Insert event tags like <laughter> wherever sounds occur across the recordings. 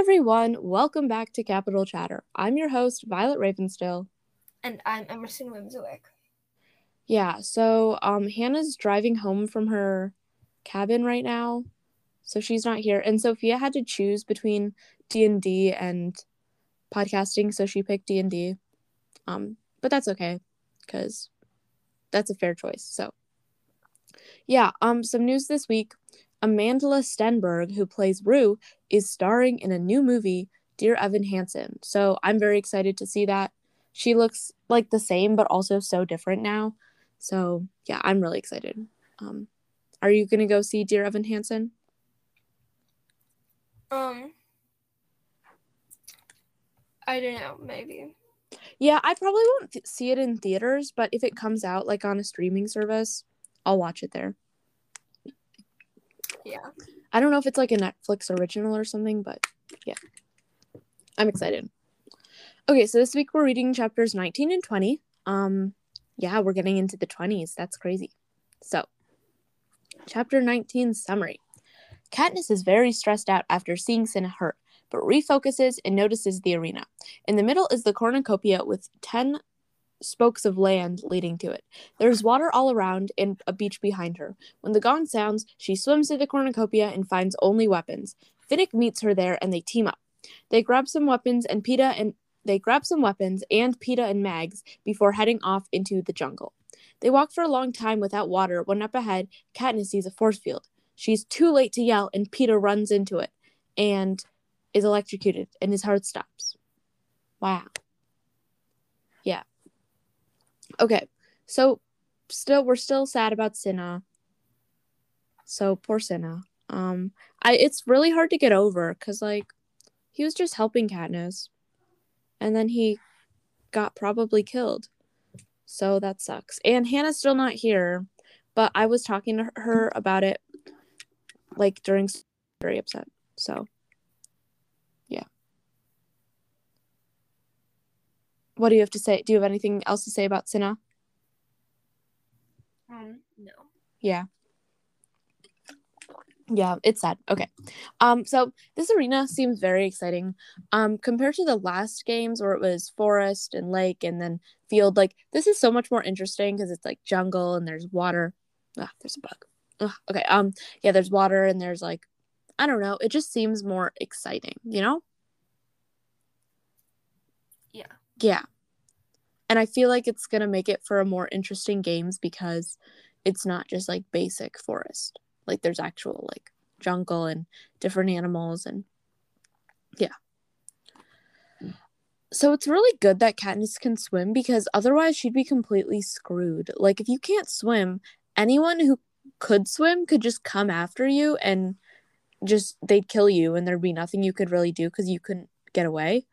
everyone, welcome back to Capital Chatter. I'm your host, Violet Ravenstill. And I'm Emerson Wimswick. Yeah, so um Hannah's driving home from her cabin right now. So she's not here. And Sophia had to choose between D&D and podcasting, so she picked D&D. Um but that's okay cuz that's a fair choice. So yeah, um some news this week. Amandla Stenberg, who plays Rue, is starring in a new movie, Dear Evan Hansen. So I'm very excited to see that. She looks like the same, but also so different now. So yeah, I'm really excited. Um, are you gonna go see Dear Evan Hansen? Um, I don't know, maybe. Yeah, I probably won't th- see it in theaters, but if it comes out like on a streaming service, I'll watch it there. Yeah. I don't know if it's like a Netflix original or something, but yeah. I'm excited. Okay, so this week we're reading chapters 19 and 20. Um yeah, we're getting into the 20s. That's crazy. So, chapter 19 summary. Katniss is very stressed out after seeing Cinna hurt, but refocuses and notices the arena. In the middle is the cornucopia with 10 spokes of land leading to it. There's water all around and a beach behind her. When the gong sounds, she swims to the cornucopia and finds only weapons. Finnick meets her there and they team up. They grab some weapons and Peeta and they grab some weapons and Peeta and Mags before heading off into the jungle. They walk for a long time without water when up ahead, Katniss sees a force field. She's too late to yell and Peeta runs into it and is electrocuted and his heart stops. Wow. Okay. So still we're still sad about Cinna. So poor Cinna. Um I it's really hard to get over cuz like he was just helping Katniss and then he got probably killed. So that sucks. And Hannah's still not here, but I was talking to her about it like during very upset. So yeah. What do you have to say? Do you have anything else to say about Cinna? Um, no. Yeah. Yeah, it's sad. Okay. Um, so this arena seems very exciting. Um, compared to the last games where it was forest and lake and then field, like this is so much more interesting because it's like jungle and there's water. Ah, there's a bug. Ugh, okay. Um, yeah, there's water and there's like, I don't know. It just seems more exciting, you know? Yeah. Yeah. And I feel like it's gonna make it for a more interesting games because it's not just like basic forest like there's actual like jungle and different animals and yeah so it's really good that Katniss can swim because otherwise she'd be completely screwed. Like if you can't swim, anyone who could swim could just come after you and just they'd kill you and there'd be nothing you could really do because you couldn't get away.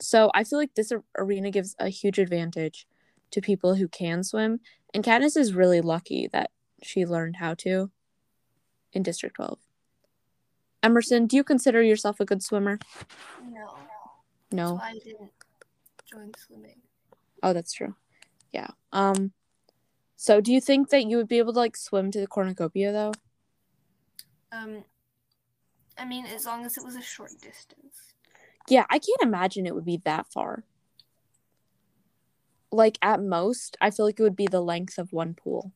So I feel like this arena gives a huge advantage to people who can swim and Katniss is really lucky that she learned how to in District 12. Emerson, do you consider yourself a good swimmer? No. No. Why I didn't join swimming. Oh, that's true. Yeah. Um so do you think that you would be able to like swim to the cornucopia though? Um I mean as long as it was a short distance. Yeah, I can't imagine it would be that far. Like at most, I feel like it would be the length of one pool.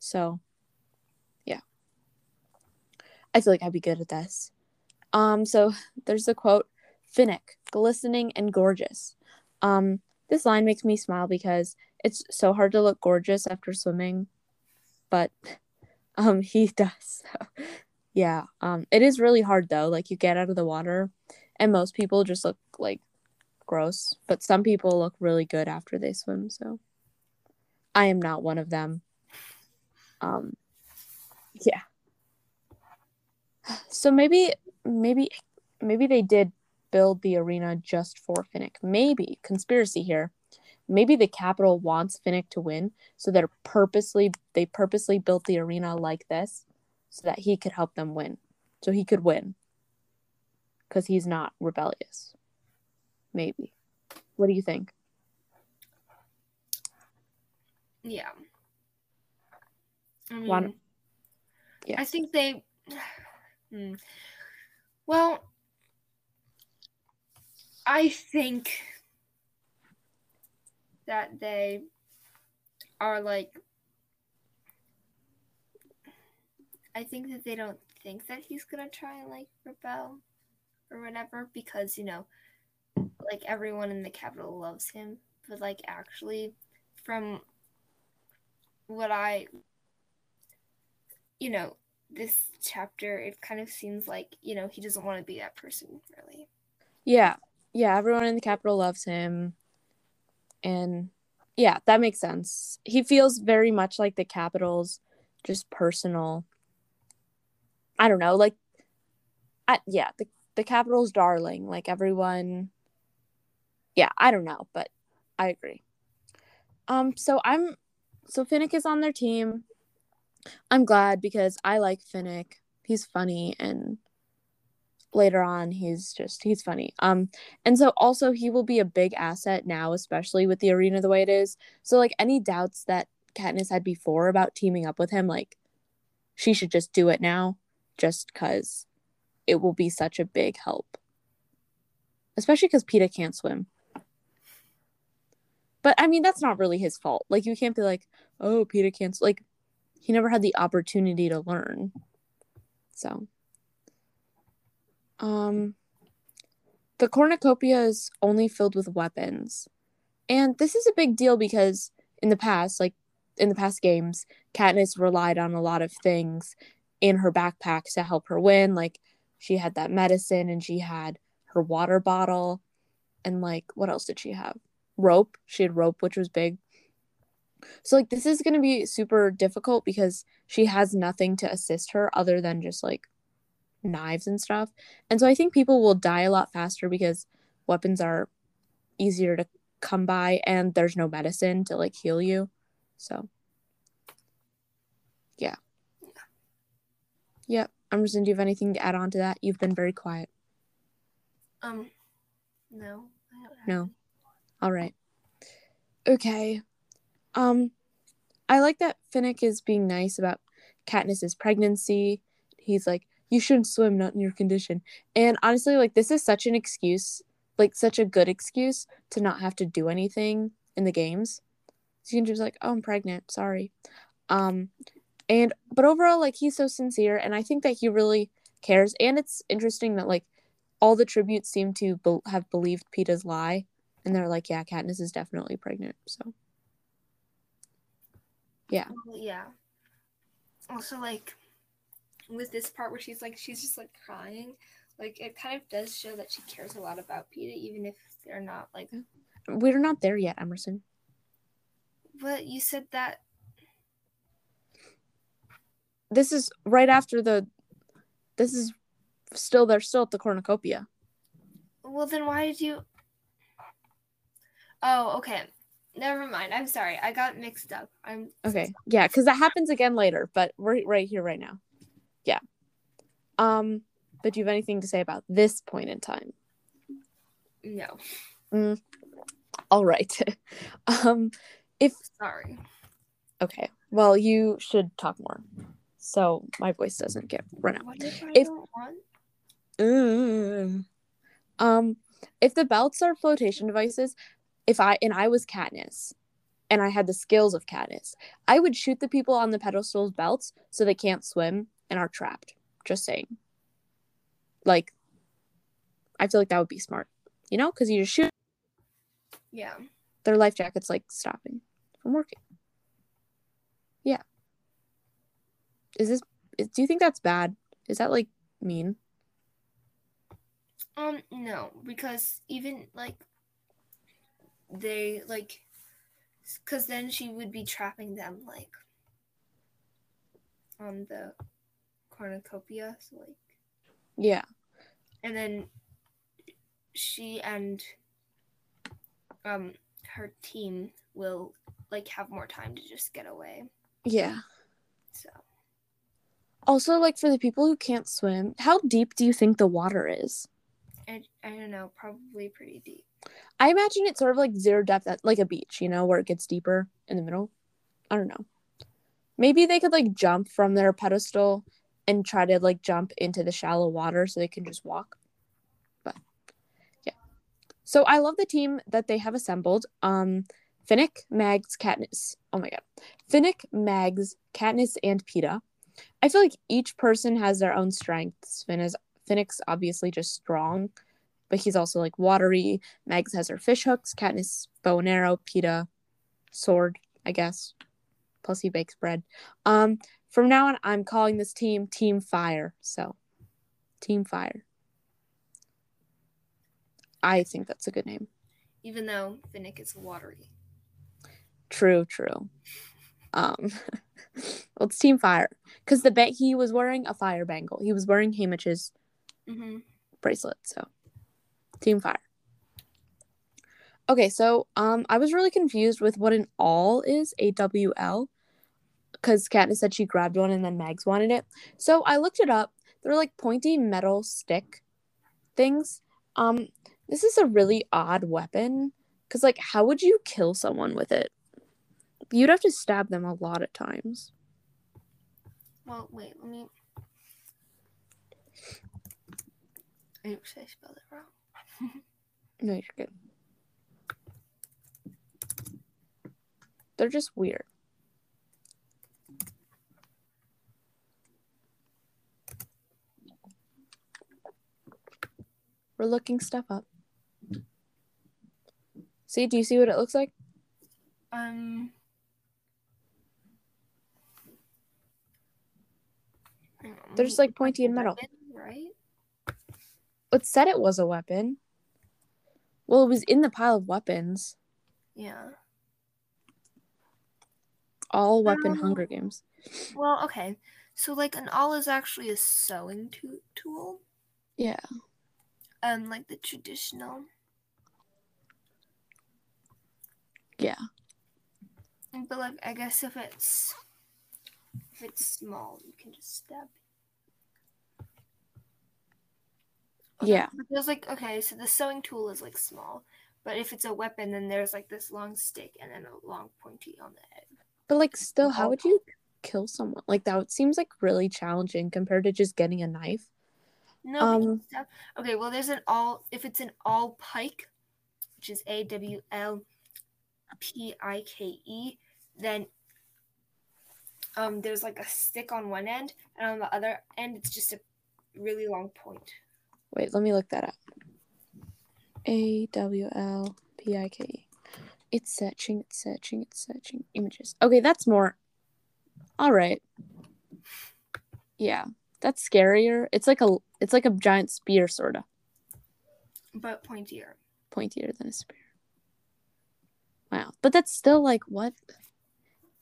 So, yeah. I feel like I'd be good at this. Um, so there's the quote, Finnick, glistening and gorgeous. Um, this line makes me smile because it's so hard to look gorgeous after swimming, but <laughs> um he <laughs> does. So, <laughs> yeah. Um it is really hard though. Like you get out of the water and most people just look like gross, but some people look really good after they swim, so I am not one of them. Um yeah. So maybe maybe maybe they did build the arena just for Finnick. Maybe conspiracy here. Maybe the Capitol wants Finnick to win, so they're purposely they purposely built the arena like this so that he could help them win. So he could win. Cuz he's not rebellious. Maybe. What do you think? Yeah. I mean, One- Yeah. I think they. <sighs> Hmm. Well, I think that they are like I think that they don't think that he's gonna try and like rebel or whatever because you know like everyone in the Capitol loves him but like actually from what I you know this chapter it kind of seems like you know he doesn't want to be that person really Yeah. Yeah, everyone in the Capitol loves him. And yeah, that makes sense. He feels very much like the Capitol's just personal I don't know, like I, yeah, the the Capitol's darling, like everyone Yeah, I don't know, but I agree. Um so I'm so Finnick is on their team. I'm glad because I like Finnick. He's funny and later on he's just he's funny. Um and so also he will be a big asset now especially with the arena the way it is. So like any doubts that Katniss had before about teaming up with him like she should just do it now just cuz it will be such a big help. Especially cuz Peeta can't swim. But I mean that's not really his fault. Like you can't be like, "Oh, Peeta can't like he never had the opportunity to learn." So um, the cornucopia is only filled with weapons. And this is a big deal because in the past, like in the past games, Katniss relied on a lot of things in her backpack to help her win. Like she had that medicine and she had her water bottle. And like, what else did she have? Rope. She had rope, which was big. So like this is going to be super difficult because she has nothing to assist her other than just like knives and stuff. And so I think people will die a lot faster because weapons are easier to come by and there's no medicine to like heal you. So yeah. Yep. Emerson, do you have anything to add on to that? You've been very quiet. um no I don't have No. All right. Okay. Um I like that Finnick is being nice about Katniss's pregnancy. He's like, you shouldn't swim, not in your condition. And honestly, like this is such an excuse, like such a good excuse to not have to do anything in the games. So you can just like, oh, I'm pregnant. Sorry. Um, and but overall, like he's so sincere, and I think that he really cares. And it's interesting that like all the tributes seem to be- have believed Peeta's lie, and they're like, yeah, Katniss is definitely pregnant. So yeah, yeah. Also, like with this part where she's like, she's just like crying. Like it kind of does show that she cares a lot about Peeta, even if they're not like. we're not there yet, Emerson. But you said that. This is right after the. This is still they're still at the cornucopia. Well, then why did you? Oh, okay. Never mind. I'm sorry. I got mixed up. I'm Okay. Yeah, because that happens again later, but we're right here right now. Yeah. Um, but do you have anything to say about this point in time? No, All right. <laughs> um, if sorry. okay. Well, you should talk more. So my voice doesn't get run out. If I don't want? Mm. Um, if the belts are flotation devices, if I and I was Katniss, and I had the skills of Katniss, I would shoot the people on the pedestals belts so they can't swim and are trapped. Just saying. Like, I feel like that would be smart, you know, because you just shoot Yeah. their life jackets, like stopping from working. Yeah. Is this? is- Do you think that's bad? Is that like mean? Um, no, because even like they like, because then she would be trapping them like on the cornucopia, so like, Yeah. and then she and um her team will like have more time to just get away. Yeah. So Also, like for the people who can't swim, how deep do you think the water is? I I don't know, probably pretty deep. I imagine it's sort of like zero depth, at, like a beach, you know, where it gets deeper in the middle. I don't know. Maybe they could like jump from their pedestal and try to like jump into the shallow water so they can just walk. But yeah. So I love the team that they have assembled. Um, Finnick, Mags, Katniss. Oh my god, Finnick, Mags, Katniss, and Peeta. I feel like each person has their own strengths. Finn is Finnick's obviously just strong, but he's also like watery. Mags has her fish hooks. Katniss bow and arrow. Peeta sword, I guess. Plus he bakes bread. Um, from now on, I'm calling this team Team Fire. So, Team Fire. I think that's a good name. Even though Finnick is watery. True, true. Um, <laughs> well, it's Team Fire because the ba- he was wearing a fire bangle. He was wearing Haymitch's Mm-hmm. bracelet. So, Team Fire. Okay, so um, I was really confused with what an awl is, A W L, because Katniss said she grabbed one and then Mags wanted it. So I looked it up. They're like pointy metal stick things. Um, this is a really odd weapon because like, how would you kill someone with it? You'd have to stab them a lot of times. Well, wait, let me. Oops, I spelled it wrong. No, you're good. They're just weird. We're looking stuff up. See, do you see what it looks like? Um. hang on, They're just like pointy and metal. weapon, right? It said it was a weapon. Well, it was in the pile of weapons. Yeah. Awl weapon Um, Hunger Games. Well, okay. So, like, an awl is actually a sewing to- tool. Yeah. Um, like the traditional. Yeah. But like, I guess if it's if it's small, you can just stab. Okay, Yeah. but There's like okay, so the sewing tool is like small, but if it's a weapon, then there's like this long stick and then a long pointy on the end. But like still, how would you kill someone? Like that seems like really challenging compared to just getting a knife. No, Um, okay. Well, there's an awl. If it's an awl pike, which is A W L P I K E, then um, there's like a stick on one end, and on the other end, it's just a really long point. Wait, let me look that up. A W L P I K E. It's searching, it's searching, it's searching images. Okay, that's more. All right. Yeah, that's scarier. It's like a it's like a giant spear sorta, but pointier. pointier than a spear. Wow, but that's still like what?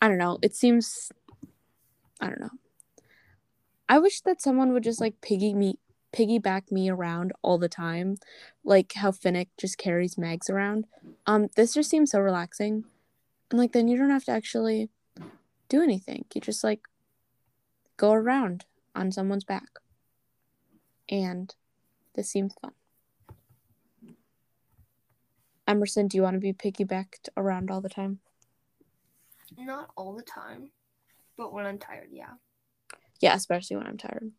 I don't know. It seems I don't know. I wish that someone would just like piggy me piggyback me around all the time, like how Finnick just carries Mags around. Um, this just seems so relaxing, and like then you don't have to actually do anything. You just like go around on someone's back, and this seems fun. Emerson, do you want to be piggybacked around all the time? Not all the time, but when I'm tired, yeah. Yeah, especially when I'm tired.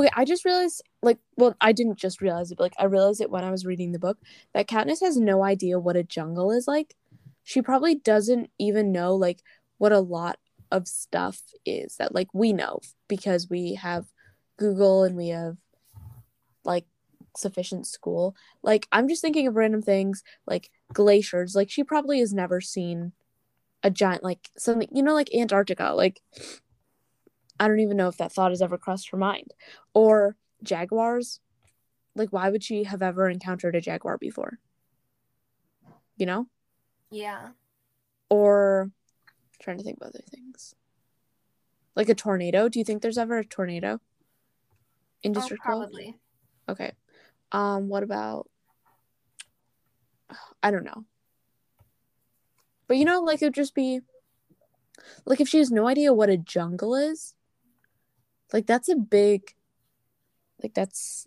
Okay, I just realized, like, well, I didn't just realize it, but like, I realized it when I was reading the book that Katniss has no idea what a jungle is like. She probably doesn't even know, like, what a lot of stuff is that, like, we know because we have Google and we have, like, sufficient school. Like, I'm just thinking of random things, like glaciers. Like, she probably has never seen a giant, like, something, you know, like Antarctica. Like, I don't even know if that thought has ever crossed her mind. Or jaguars. Like, why would she have ever encountered a jaguar before? You know? Yeah. Or trying to think of other things. Like a tornado. Do you think there's ever a tornado in Oh, District 12? probably. Okay. Um, what about I don't know. But you know, like it would just be like if she has no idea what a jungle is, like that's a big like that's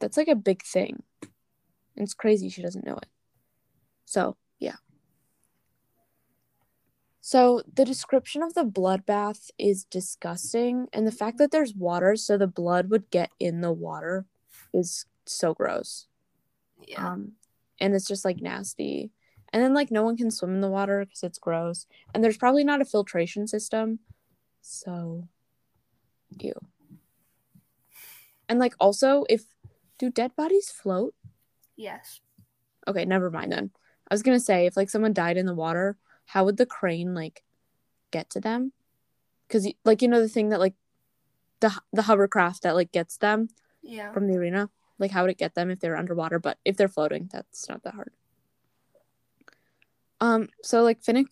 that's like a big thing. And it's crazy she doesn't know it. So, yeah. So, the description of the bloodbath is disgusting, and the fact that there's water, so the blood would get in the water, is so gross. Yeah. Um, and it's just like nasty. And then like no one can swim in the water because it's gross. And there's probably not a filtration system. So ew. And like also if do dead bodies float? yes. Okay, never mind then. I was gonna say if like someone died in the water, how would the crane like get to them? Because like you know the thing that like the the hovercraft that like gets them Yeah. from the arena, like how would it get them if they're underwater? But if they're floating, that's not that hard. Um, so like Finnick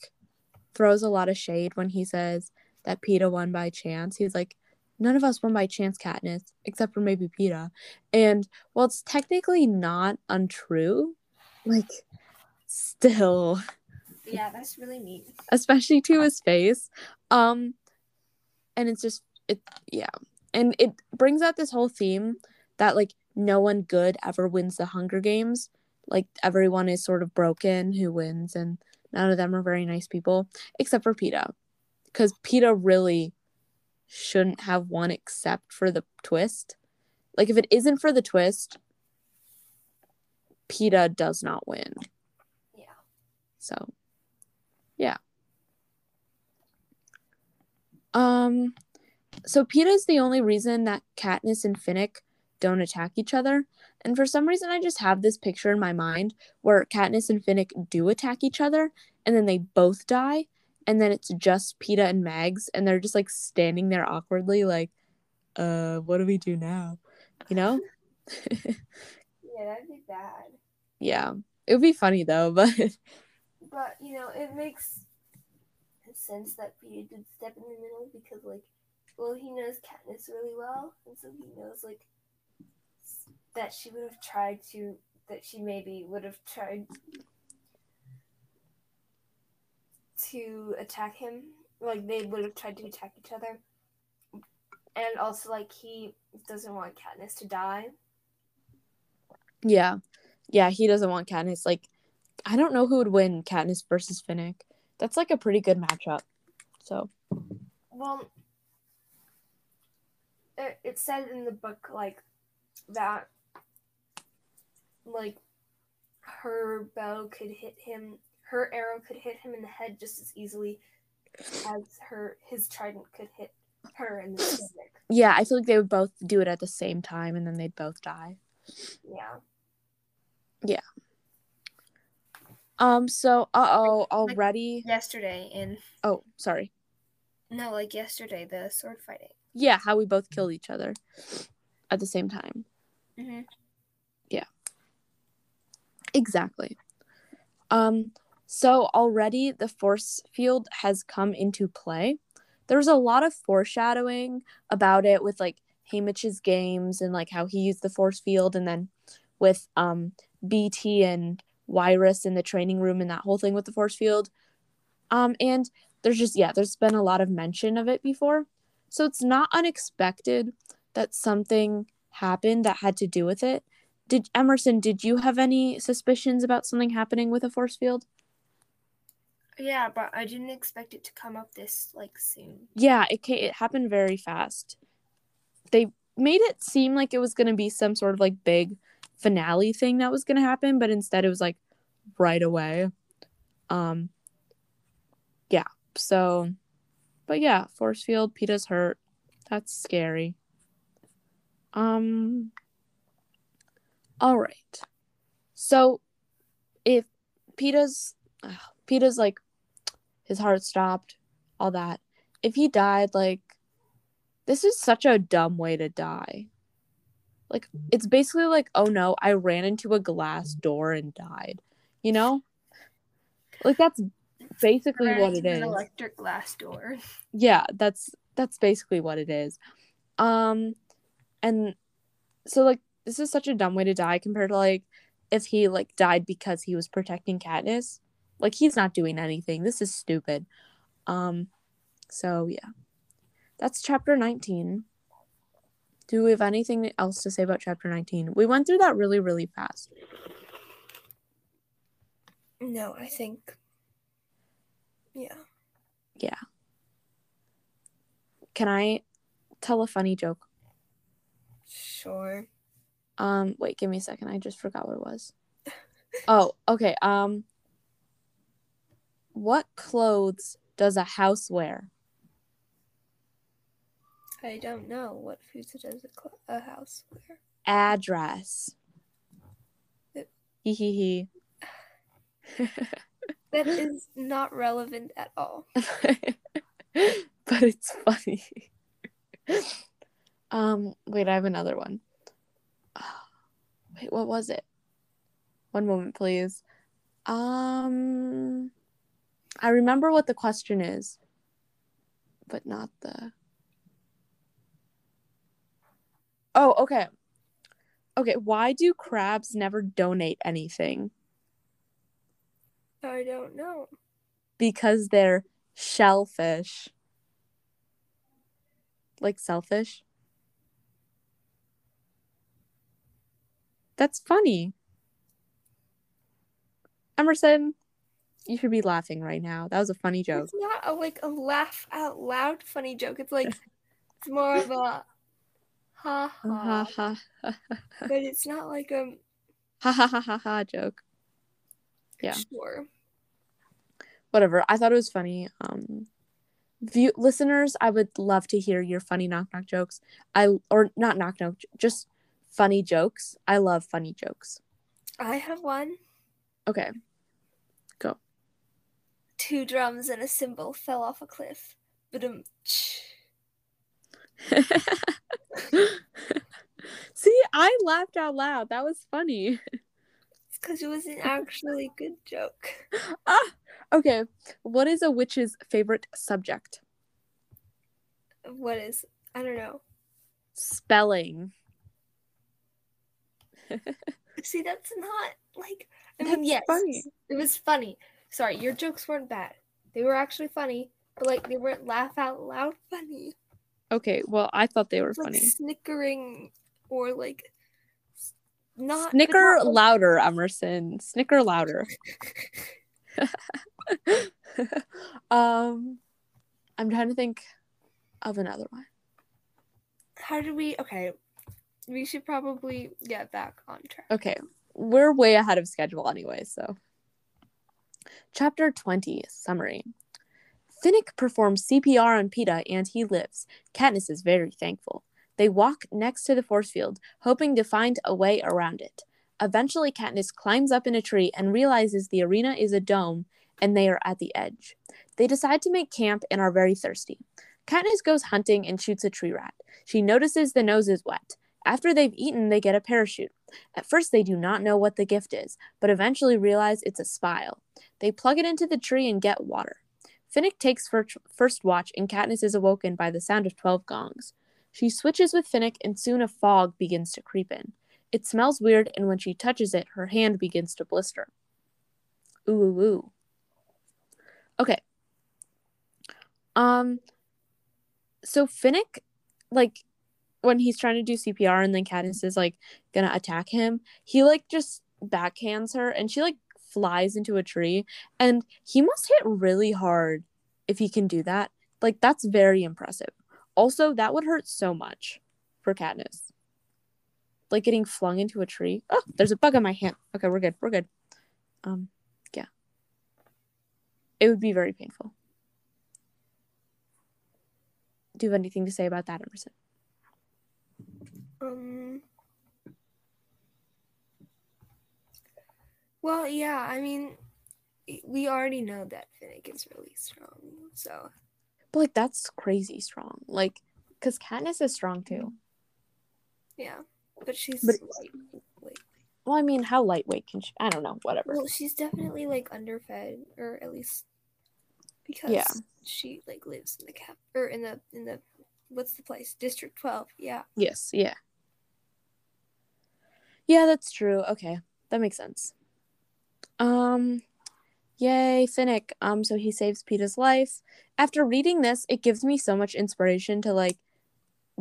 throws a lot of shade when he says that Peeta won by chance. He's like, none of us won by chance, Katniss, except for maybe Peeta. And while it's technically not untrue, like still, Yeah, that's really neat. especially to his face. Um, and it's just it, yeah, and it brings out this whole theme that like no one good ever wins the Hunger Games. Like everyone is sort of broken who wins, and none of them are very nice people except for Peeta, because Peeta really shouldn't have one except for the twist. Like if it isn't for the twist, Peeta does not win. Yeah. So, yeah. Um, so Peeta is the only reason that Katniss and Finnick don't attack each other. And for some reason, I just have this picture in my mind where Katniss and Finnick do attack each other, and then they both die, and then it's just Peeta and Mags, and they're just like standing there awkwardly, like, uh, what do we do now? You know? <laughs> <laughs> Yeah, that'd be bad. yeah. It would be funny though, <laughs> but But you know, it makes sense that Peeta did step in the middle because, like, well, he knows Katniss really well, and so he knows like that she would have tried to, that she maybe would have tried to attack him. Like they would have tried to attack each other, and also like he doesn't want Katniss to die. yeah. Yeah, he doesn't want Katniss. Like, I don't know who would win Katniss versus Finnick. That's like a pretty good matchup. So, Well, it, it said in the book like that, like her bow could hit him, her arrow could hit him in the head just as easily as her his trident could hit her in the stomach. yeah, I feel like they would both do it at the same time and then they'd both die. Yeah, Yeah. Um, so, uh oh, Like- already. yesterday in Oh, sorry. no, like yesterday the sword fighting. Yeah, how we both killed each other at the same time. Mm-hmm. Yeah. Exactly. Um, so already the force field has come into play. There's a lot of foreshadowing about it with like Haymitch's games and like how he used the force field, and then with um Beetee and Wiress in the training room and that whole thing with the force field. Um, and there's just yeah, there's been a lot of mention of it before, so it's not unexpected that something happened that had to do with it did Emerson, did you have any suspicions about something happening with a force field? Yeah, but I didn't expect it to come up this like soon. Yeah, it ca- it happened very fast. They made it seem like it was going to be some sort of like big finale thing that was going to happen, but instead it was like right away. Um yeah. So but yeah, force field, Peeta's hurt. That's scary. Um all right. So if Peeta's ugh, Peeta's like his heart stopped, all that. If he died, like this is such a dumb way to die. Like it's basically like, oh no, I ran into a glass door and died. You know? Like that's basically what it is. an electric glass door. yeah that's that's basically what it is um and so like this is such a dumb way to die compared to like if he like died because he was protecting Katniss like he's not doing anything this is stupid um so yeah that's chapter 19 do we have anything else to say about chapter 19 we went through that really really fast No, I think. Yeah. Yeah. Can i tell a funny joke Sure. um wait give me a second i just forgot what it was <laughs> oh, okay. Um, what clothes does a house wear? I don't know what foods does a, cl- a house wear. Address. Hee <laughs> That is not relevant at all. <laughs> but it's funny. <laughs> um, wait, I have another one. Wait, what was it? One moment, please. Um, I remember what the question is, but not the. Oh, okay. Okay, why do crabs never donate anything? I don't know. Because they're shellfish. Like selfish. That's funny. Emerson, you should be laughing right now. That was a funny joke. It's not a like a laugh out loud funny joke. It's like <laughs> it's more of a ha Ha ha, ha <laughs> ha but it's not like a ha ha ha ha ha joke. Yeah. sure. Whatever. I thought it was funny. Um view listeners, I would love to hear your funny knock knock jokes. I or not knock knock, just funny jokes. I love funny jokes. I have one. Okay. Two drums and a cymbal fell off a cliff. But um, <laughs> See, I laughed out loud. That was funny. <laughs> it's because it was an actually good joke. <laughs> ah, okay. What is a witch's favorite subject? What is? I don't know. Spelling. See, that's not like. I That's yes, funny. it was funny. Sorry, your jokes weren't bad. They were actually funny, but like they weren't laugh out loud funny. Okay, well, I thought they were Like funny. snickering or like not Snicker not, louder, Emerson. Snicker louder. <laughs> <laughs> um, I'm trying to think of another one. How do we? Okay, we should probably get back on track. Okay, we're way ahead of schedule anyway, so. Chapter 20 Summary Finnick performs CPR on Peeta and he lives. Katniss is very thankful. They walk next to the force field, hoping to find a way around it. Eventually, Katniss climbs up in a tree and realizes the arena is a dome and they are at the edge. They decide to make camp and are very thirsty. Katniss goes hunting and shoots a tree rat. She notices the nose is wet. After they've eaten, they get a parachute. At first, they do not know what the gift is, but eventually realize it's a spile. They plug it into the tree and get water. Finnick takes fir- first watch, and Katniss is awoken by the sound of 12 gongs. She switches with Finnick, and soon a fog begins to creep in. It smells weird, and when she touches it, her hand begins to blister. Ooh, ooh, ooh. Okay. Um, so Finnick, like, when he's trying to do CPR and then Katniss is like gonna attack him, he like just backhands her and she like flies into a tree and he must hit really hard if he can do that. Like that's very impressive. Also, that would hurt so much for Katniss. Like getting flung into a tree. Oh, there's a bug on my hand. Okay, we're good. We're good. Um, yeah. It would be very painful. Do you have anything to say about that, Emerson? Um. Well, yeah. I mean, we already know that Finnick is really strong, so But like that's crazy strong. Like, cause Katniss is strong too. yeah. But she's But- lightweight. Well, I mean, how lightweight can she? I don't know. Whatever. Well, she's definitely like underfed, or at least because Yeah. she like lives in the cap or in the in the what's the place District Twelve. Yeah. Yes. Yeah. Yeah, that's true. Okay, that makes sense. Um, yay, Finnick. Um, so he saves Peeta's life. After reading this, it gives me so much inspiration to like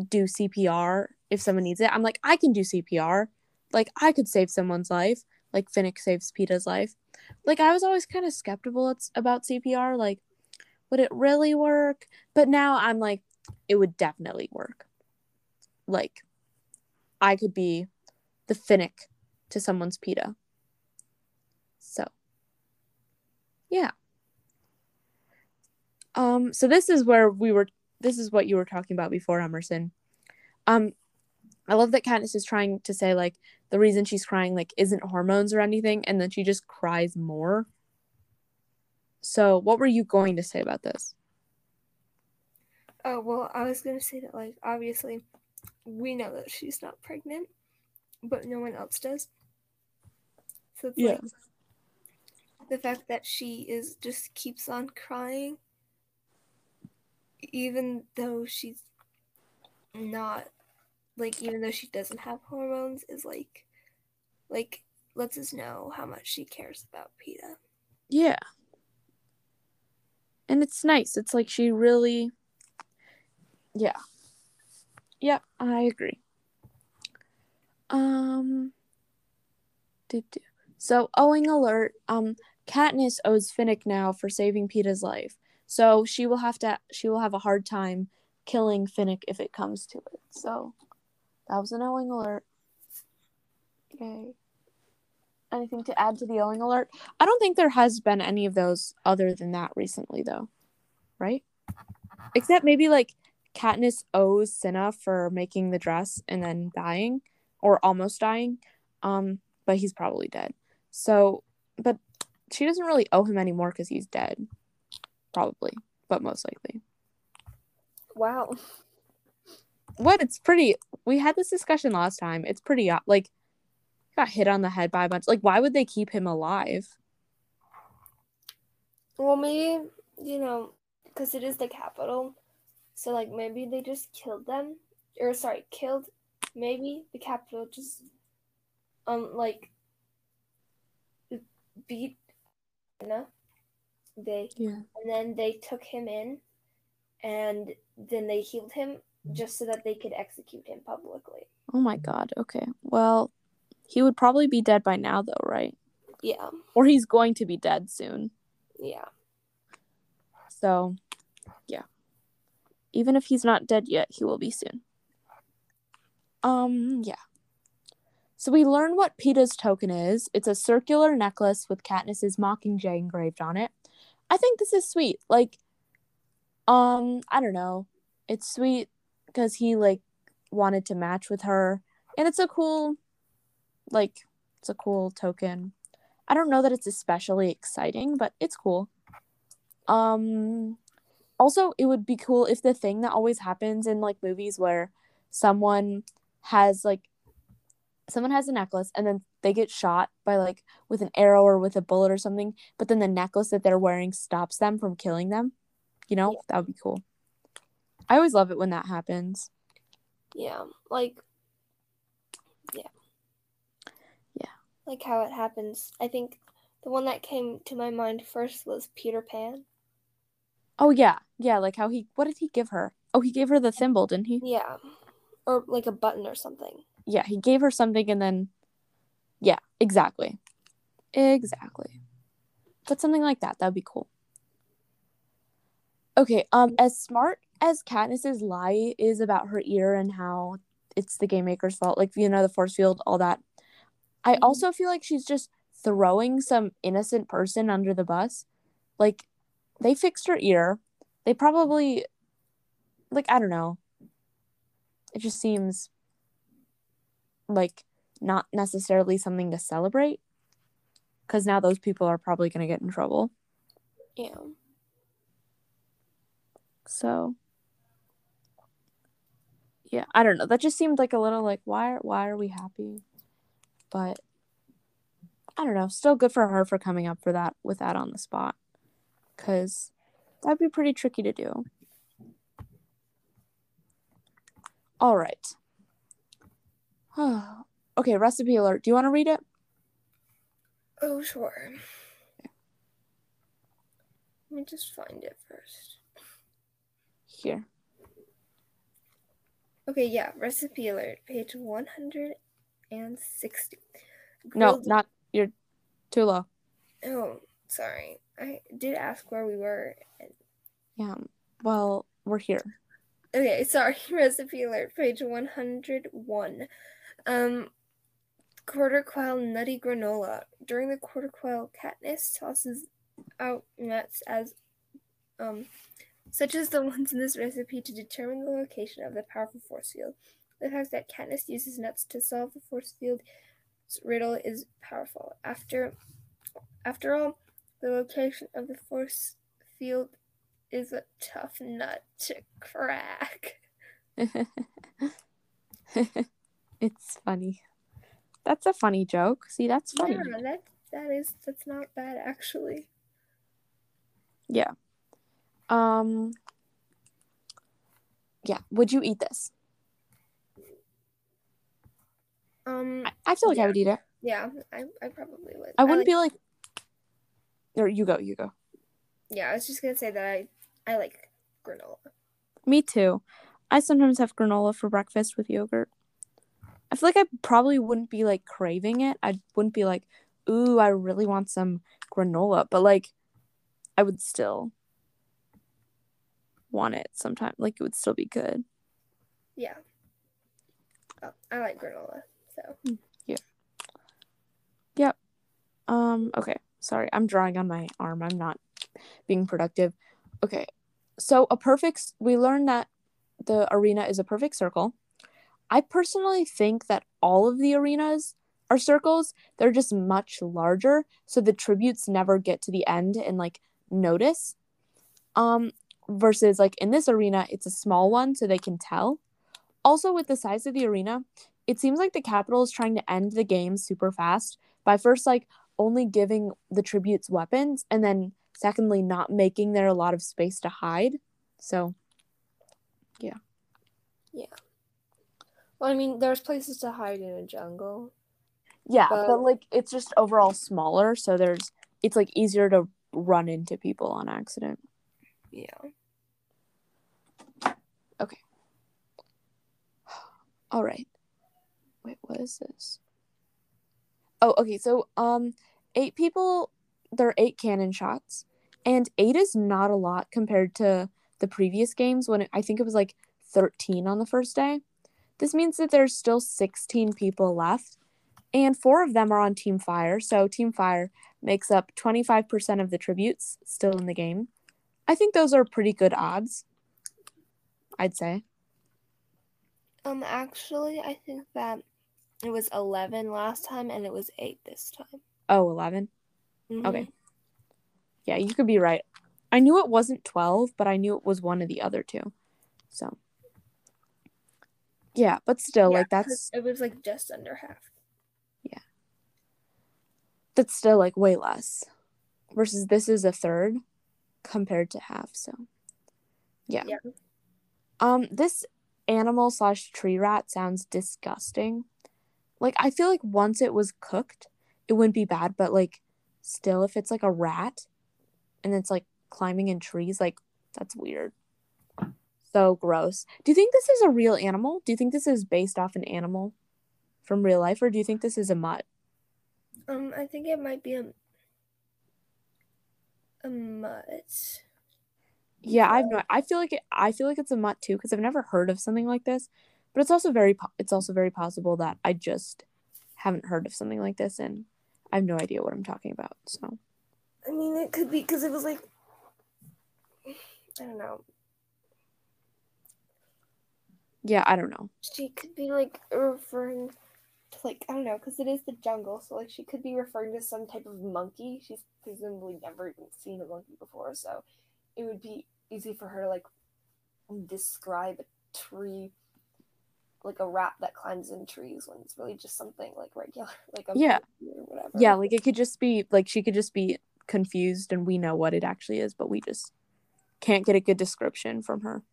do CPR if someone needs it. I'm like, I can do CPR. Like, I could save someone's life. Like Finnick saves Peeta's life. Like, I was always kind of skeptical about CPR. Like, would it really work? But now I'm like, it would definitely work. Like, I could be the Finnick to someone's Peeta. Yeah. Um, so this is where we were this is what you were talking about before, Emerson. Um, I love that Katniss is trying to say like the reason she's crying like isn't hormones or anything, and then she just cries more. So, what were you going to say about this? Oh well, I was gonna say that like obviously, we know that she's not pregnant, but no one else does. So it's Yeah. like the fact that she is just keeps on crying, even though she's not like even though she doesn't have hormones is like like lets us know how much she cares about Peeta. Yeah. And it's nice. It's like she really Yeah. Yep, I agree. Um doo doo. So owing alert, um Katniss owes Finnick now for saving Peeta's life. So she will have to she will have a hard time killing Finnick if it comes to it. So that was an owing alert. Yay. Anything to add to the owing alert? I don't think there has been any of those other than that recently, though. Right? Except maybe like Katniss owes Cinna for making the dress and then dying or almost dying. Um, but he's probably dead. So, but she doesn't really owe him anymore because he's dead. Probably, but most likely. Wow. What? It's pretty. We had this discussion last time. It's pretty o- like got hit on the head by a bunch. Like, why would they keep him alive? Well, maybe you know, because it is the Capitol, so like maybe they just killed them, or sorry, killed. Maybe the Capitol just, um, like beat, no, they Yeah. and then they took him in, and then they healed him just so that they could execute him publicly. Oh my god. Okay. Well, he would probably be dead by now, though, right? Yeah, Or he's going to be dead soon. yeah, So, yeah. Even if he's not dead yet, he will be soon. Um, yeah. So we learn what Peeta's token is. It's a circular necklace with Katniss's Mockingjay engraved on it. I think this is sweet. Like, um, I don't know. It's sweet because he like wanted to match with her, and it's a cool, like, it's a cool token. I don't know that it's especially exciting, but it's cool. Um also it would be cool if the thing that always happens in like movies where someone has like someone has a necklace and then they get shot by like with an arrow or with a bullet or something, but then the necklace that they're wearing stops them from killing them. You know, Yeah. that would be cool. I always love it when that happens. yeah. Like, yeah, Yeah. like how it happens. I think the one that came to my mind first was Peter Pan. Oh yeah. Yeah, like how he what did he give her? Oh, he gave her the thimble, didn't he? Yeah, or like a button or something. yeah, he gave her something and then yeah, exactly. Exactly. But something like that, that'd be cool. Okay, um as smart as Katniss's lie is about her ear and how it's the game maker's fault, like you know, the force field, all that. I Mhm. also feel like she's just throwing some innocent person under the bus. Like they fixed her ear. They probably like I don't know. It just seems like not necessarily something to celebrate because now those people are probably going to get in trouble. Yeah. so yeah i don't know. That just seemed like a little like why why are we happy? But i don't know. Still good for her for coming up for that with that on the spot because that'd be pretty tricky to do all right <sighs> okay recipe alert do you want to read it Oh, sure. Let me just find it first. here Okay, yeah. Recipe alert, page 160. no not you're too low Oh, sorry. I did ask where we were. Yeah. Well, we're here. Okay, sorry. <laughs> Recipe alert, page 101. Um, Quarter Quell nutty granola. During the Quarter Quell, Katniss tosses out nuts as um such as the <laughs> ones in this recipe to determine the location of the powerful force field. The fact that Katniss uses nuts to solve the force field riddle is powerful. After after all, the location of the force field is a tough nut to crack. <laughs> it's funny. That's a funny joke. See, that's funny. Yeah, that that is that's not bad actually. Yeah. Um Yeah, would you eat this? Um I, I feel like yeah. I would eat it. yeah, I, I probably would. I wouldn't like, be like or you go, you go. Yeah, I was just gonna say that I I like granola. Me too. I sometimes have granola for breakfast with yogurt. I feel like I probably wouldn't be like craving it. I wouldn't be like, ooh, I really want some granola, but like I would still want it sometime. Like it would still be good. Yeah. Oh, I like granola. So Yeah. Yep. Um, okay. Sorry, I'm drawing on my arm. I'm not being productive. Okay. So a perfect we learned that the arena is a perfect circle. I personally think that all of the arenas are circles. They're just much larger, so the tributes never get to the end and like notice. Um versus like in this arena, it's a small one so they can tell. Also with the size of the arena, it seems like the Capitol is trying to end the game super fast by first like only giving the tributes weapons and then secondly not making there a lot of space to hide so yeah. Yeah. well, I mean, there's places to hide in a jungle. yeah But- but like it's just overall smaller so there's it's like easier to run into people on accident Yeah. Okay. <sighs> All right wait what is this oh okay so um eight people there are eight cannon shots and eight is not a lot compared to the previous games when it, i think it was like 13 on the first day. This means that there's still 16 people left and four of them are on team fire so team fire makes up 25% of the tributes still in the game. I think those are pretty good odds i'd say. Um, actually, I think that it was 11 last time and it was 8 this time. oh 11 Mhm. Okay. Yeah, you could be right. I knew it wasn't 12, but I knew it was one of the other two. So, yeah, but still, Yeah, like, that's It was like just under half. Yeah. That's still like way less versus this is a third compared to half. So, yeah. Yeah. Um, this animal slash tree rat sounds disgusting. Like, I feel like once it was cooked, it wouldn't be bad, but like, still, if it's like a rat and it's like climbing in trees, like, that's weird. So gross. Do you think this is a real animal? Do you think this is based off an animal from real life, or do you think this is a mutt? Um, I think it might be a a mutt. Yeah, I've no. I feel like it, I feel like it's a mutt too because I've never heard of something like this. But it's also very po- it's also very possible that I just haven't heard of something like this and I have no idea what I'm talking about. So I mean, it could be because it was like I don't know. yeah, I don't know. She could be like referring to like I don't know because it is the jungle, so like she could be referring to some type of monkey. She's presumably never seen a monkey before, so it would be easy for her to like describe a tree like a rat that climbs in trees when it's really just something like regular, <laughs> like a Yeah. whatever. Yeah, like it could just be like she could just be confused and we know what it actually is, but we just can't get a good description from her.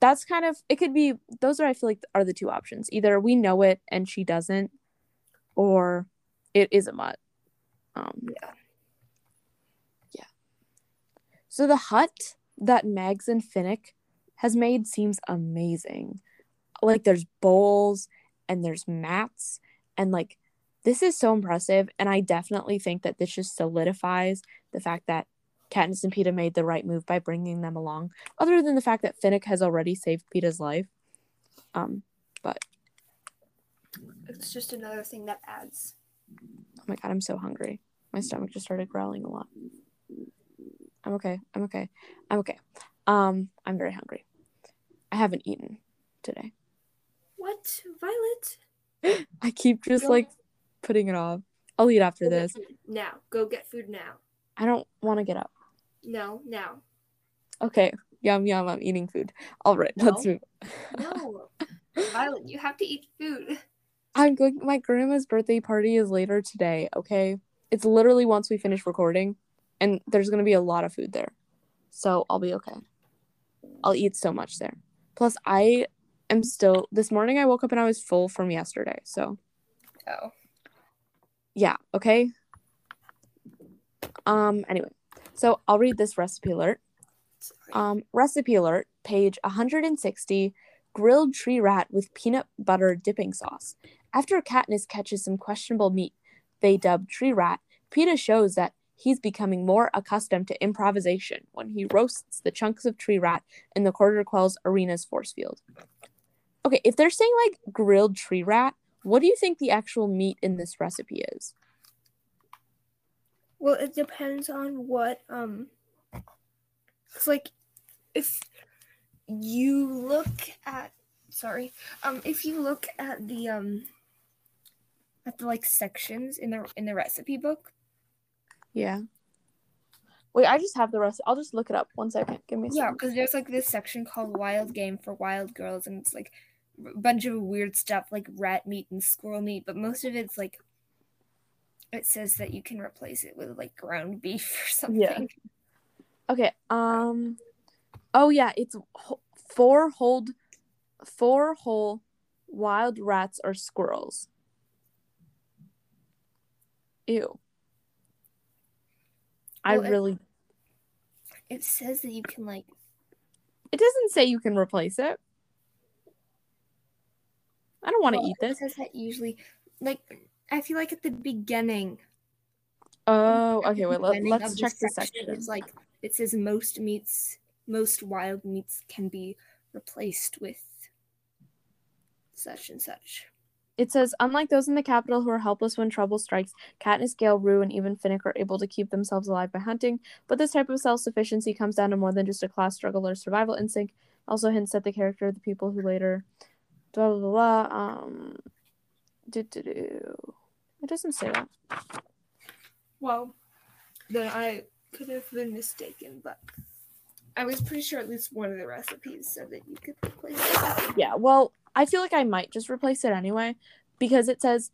That's kind of it could be those are I feel like are the two options. Either we know it and she doesn't or it is a mutt. Um Yeah. Yeah. So the hut that Mags and Finnick has made seems amazing. Like there's bowls and there's mats and like this is so impressive and I definitely think that this just solidifies the fact that Katniss and Peeta made the right move by bringing them along. Other than the fact that Finnick has already saved Peeta's life. Um but It's just another thing that adds. oh my god, I'm so hungry. My stomach just started growling a lot. I'm okay. I'm okay. I'm okay. Um, I'm very hungry. I haven't eaten today. What, Violet? <gasps> I keep just Go- like putting it off. I'll eat after Go this. Now. Go get food now. I don't want to get up. No, now. Okay. Yum yum. I'm eating food. All right. Let's move. No. <laughs> Violet, you have to eat food. I'm going. My grandma's birthday party is later today. Okay. It's literally once we finish recording, and there's gonna be a lot of food there, so I'll be okay. I'll eat so much there. Plus, I am still. This morning I woke up and I was full from yesterday. So Oh. yeah. Okay. Um. Anyway, so I'll read this recipe alert. Um, recipe alert, page 160, grilled tree rat with peanut butter dipping sauce. After Katniss catches some questionable meat they dub tree rat, Peeta shows that he's becoming more accustomed to improvisation when he roasts the chunks of tree rat in the Quarter Quells Arena's force field. Okay, if they're saying like grilled tree rat, what do you think the actual meat in this recipe is? Well, it depends on what um it's like if you look at sorry, um if you look at the um at the like sections in the in the recipe book, Yeah. Wait, I just have the rest. I'll just look it up. One second. Give me a yeah, because there's like this section called wild game for wild girls and it's like a bunch of weird stuff like rat meat and squirrel meat, but most of it's like it says that you can replace it with like ground beef <laughs> or something. Yeah. Okay. Um. Oh yeah, it's four hold, four whole, wild rats or squirrels. Ew. I Well, it- really. It says that you can like It doesn't say you can replace it. I don't want to Well, eat It this. says that usually, like, I feel like at the beginning. Oh, okay. Wait. Let, let's check the section, section. It's like it says most meats, most wild meats can be replaced with such and such. It says, unlike those in the Capitol who are helpless when trouble strikes, Katniss, Gale, Rue, and even Finnick are able to keep themselves alive by hunting. But this type of self-sufficiency comes down to more than just a class struggle or survival instinct. Also hints at the character of the people who later, blah blah blah. um, do do do. It doesn't say that. Well, then I could have been mistaken, but I was pretty sure at least one of the recipes said that you could replace it. Yeah. Well, I feel like I might just replace it anyway because it says.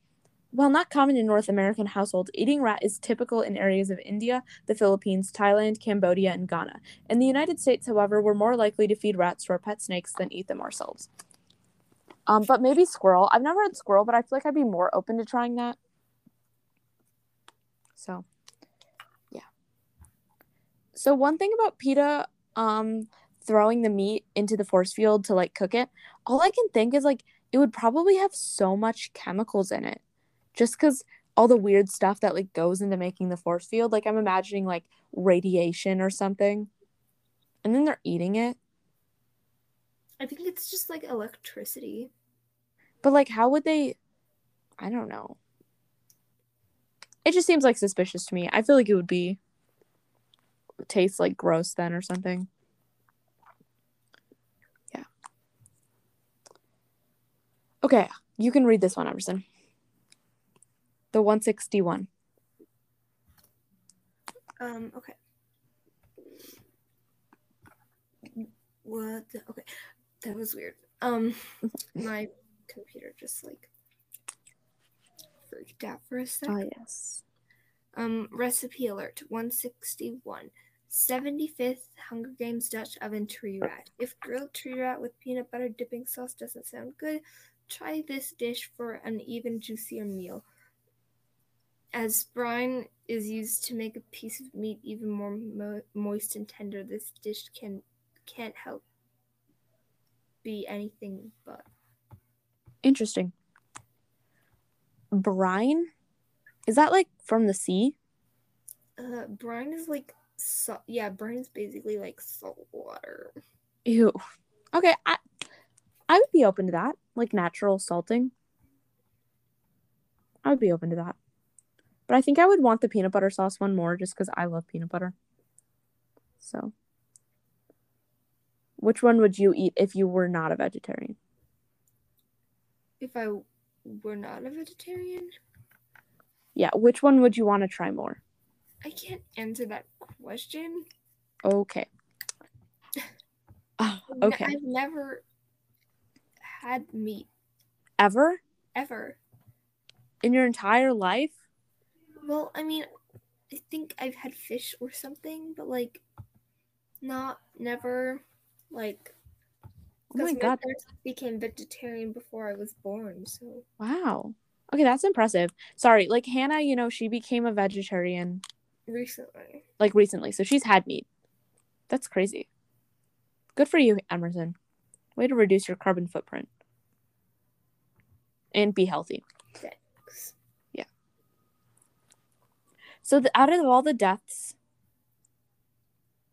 While not common in North American households, eating rat is typical in areas of India, the Philippines, Thailand, Cambodia, and Ghana. In the United States, however, we're more likely to feed rats to our pet snakes than eat them ourselves. Um, but maybe squirrel. I've never had squirrel, but I feel like I'd be more open to trying that. So, yeah. So one thing about Peeta, um, throwing the meat into the force field to like cook it, all I can think is like it would probably have so much chemicals in it, just because all the weird stuff that like goes into making the force field. Like I'm imagining like radiation or something, and then they're eating it. I think it's just like electricity. But like, how would they? I don't know. It just seems like suspicious to me. I feel like it would be taste like gross then or something. Yeah. Okay, you can read this one, Emerson. The 161. Um, okay. What? The, okay, that was weird. Um, my computer just like freaked out for a sec. Oh, yes. Um, recipe alert 161. 75th Hunger Games Dutch oven tree rat. If grilled tree rat with peanut butter dipping sauce doesn't sound good, try this dish for an even juicier meal. As brine is used to make a piece of meat even more mo- moist and tender, this dish can can't help be anything but. Interesting. Brine? Is that like from the sea? Uh, brine is like salt. Yeah, brine is basically like salt water. Ew. Okay, I I would be open to that. Like natural salting. I would be open to that. But I think I would want the peanut butter sauce one more just because I love peanut butter. So, which one would you eat if you were not a vegetarian? If I were not a vegetarian, Yeah, which one would you want to try more? I can't answer that question. Okay. <laughs> Ah, okay. I've never had meat Ever ever. in your entire life? Well, I mean, I think I've had fish or something, but like, not never. Like, Oh my 'cause god. became vegetarian before I was born, so Wow. Okay, that's impressive. Sorry, like Hannah, you know, she became a vegetarian recently. like recently, so she's had meat. That's crazy. Good for you, Emerson. Way to reduce your carbon footprint. And be healthy. Thanks. Yeah. So the, out of all the deaths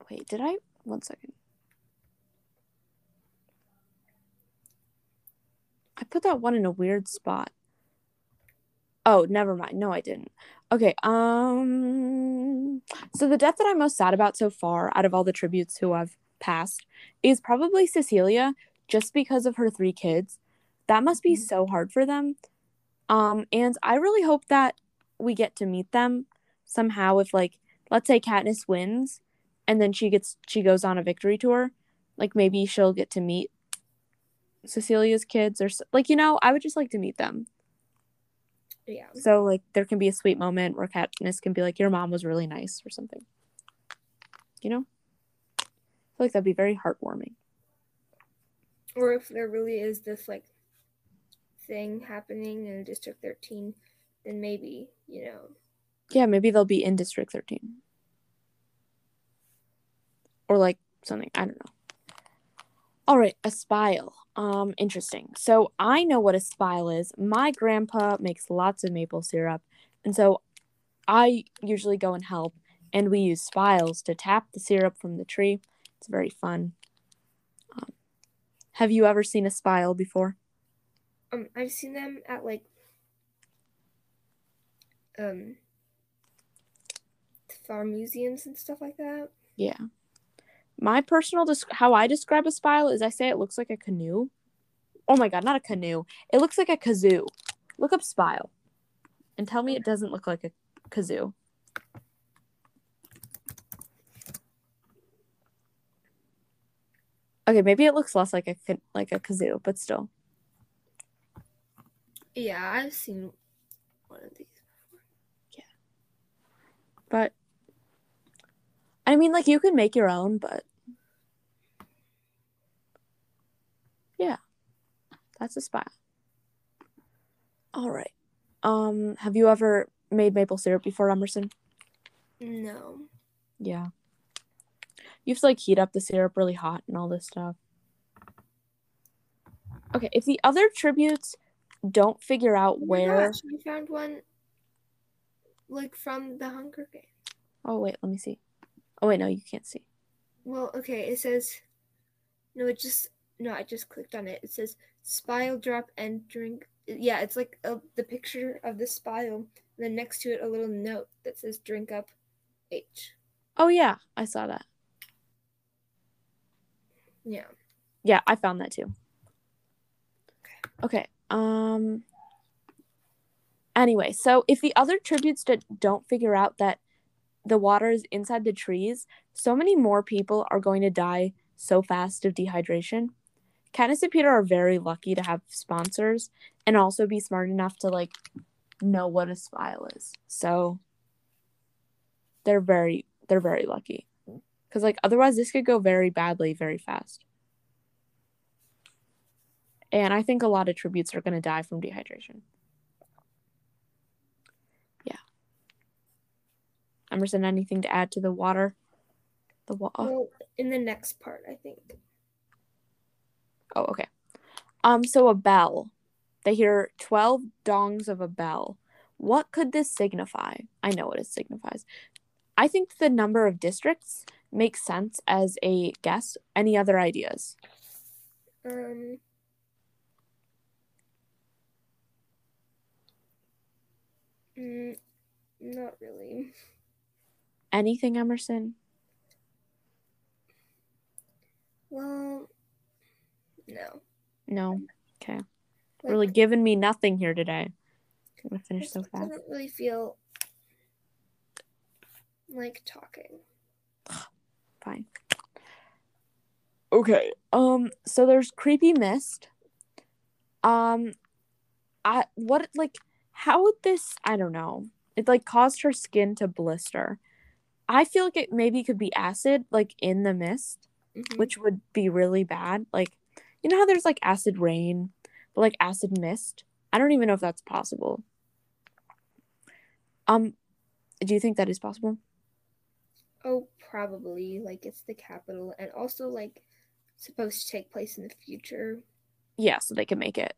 Wait, did I one second. I put that one in a weird spot. Oh, never mind. No, I didn't. Okay, um so the death that I'm most sad about so far out of all the tributes who have passed is probably Cecilia just because of her three kids. That must be Mhm. so hard for them. Um and I really hope that we get to meet them somehow if like let's say Katniss wins and then she gets she goes on a victory tour, like maybe she'll get to meet Cecilia's kids or like you know, I would just like to meet them. Yeah. So like there can be a sweet moment where Katniss can be like, "Your mom was really nice" or something. You know, I feel like that'd be very heartwarming. Or if there really is this like thing happening in District 13, then maybe, you know. Yeah, maybe they'll be in District Thirteen, or like something. I don't know. All right, a spile. Um, interesting. So I know what a spile is. My grandpa makes lots of maple syrup, and so I usually go and help. And we use spiles to tap the syrup from the tree. It's very fun. Um, have you ever seen a spile before? Um, I've seen them at like um farm museums and stuff like that. Yeah. My personal desc- how I describe a spile is I say it looks like a canoe. Oh my god, not a canoe. It looks like a kazoo. Look up spile and tell me it doesn't look like a kazoo. Okay, maybe it looks less like a like a kazoo, but still. Yeah, I've seen one of these. Yeah, but I mean like you can make your own, but Yeah. That's a spile. All right. Um have you ever made maple syrup before, Emerson? No. Yeah. You have to like heat up the syrup really hot and all this stuff. Okay, if the other tributes don't figure out Oh where gosh, I found one like from the Hunger Games. Oh wait, let me see. Oh wait, no, you can't see. Well, okay, it says no, it just no, I just clicked on it. It says spile drop and drink. Yeah, it's like a, the picture of the spile, and then next to it a little note that says drink up H. Oh yeah, I saw that. Yeah. Yeah, I found that too. Okay. okay Um Anyway, so if the other tributes don't figure out that the water is inside the trees, so many more people are going to die so fast of dehydration. Katniss and Peeta are very lucky to have sponsors and also be smart enough to like know what a spile is. So they're very they're very lucky. Cuz like otherwise this could go very badly very fast. And I think a lot of tributes are going to die from dehydration. Yeah. Emerson, anything to add to the water? The wa- oh, Well, in the next part, I think. Oh, okay. Um, so a bell. They hear 12 dongs of a bell. What could this signify? I know what it signifies. I think the number of districts makes sense as a guess. Any other ideas? Um. Mm, not really. Anything, Emerson? Well, no. No. Okay. Like, Really giving me nothing here today. I'm gonna I finish so fast. didn't really feel like talking. <sighs> Fine. Okay. Um. So there's creepy mist. Um. I what like how would this I don't know. It like caused her skin to blister. I feel like it maybe could be acid like in the mist, Mhm. which would be really bad. Like you know how there's like acid rain, but like acid mist. I don't even know if that's possible. Um, do you think that is possible? Oh, probably. Like it's the Capitol, and also like supposed to take place in the future. yeah so they can make it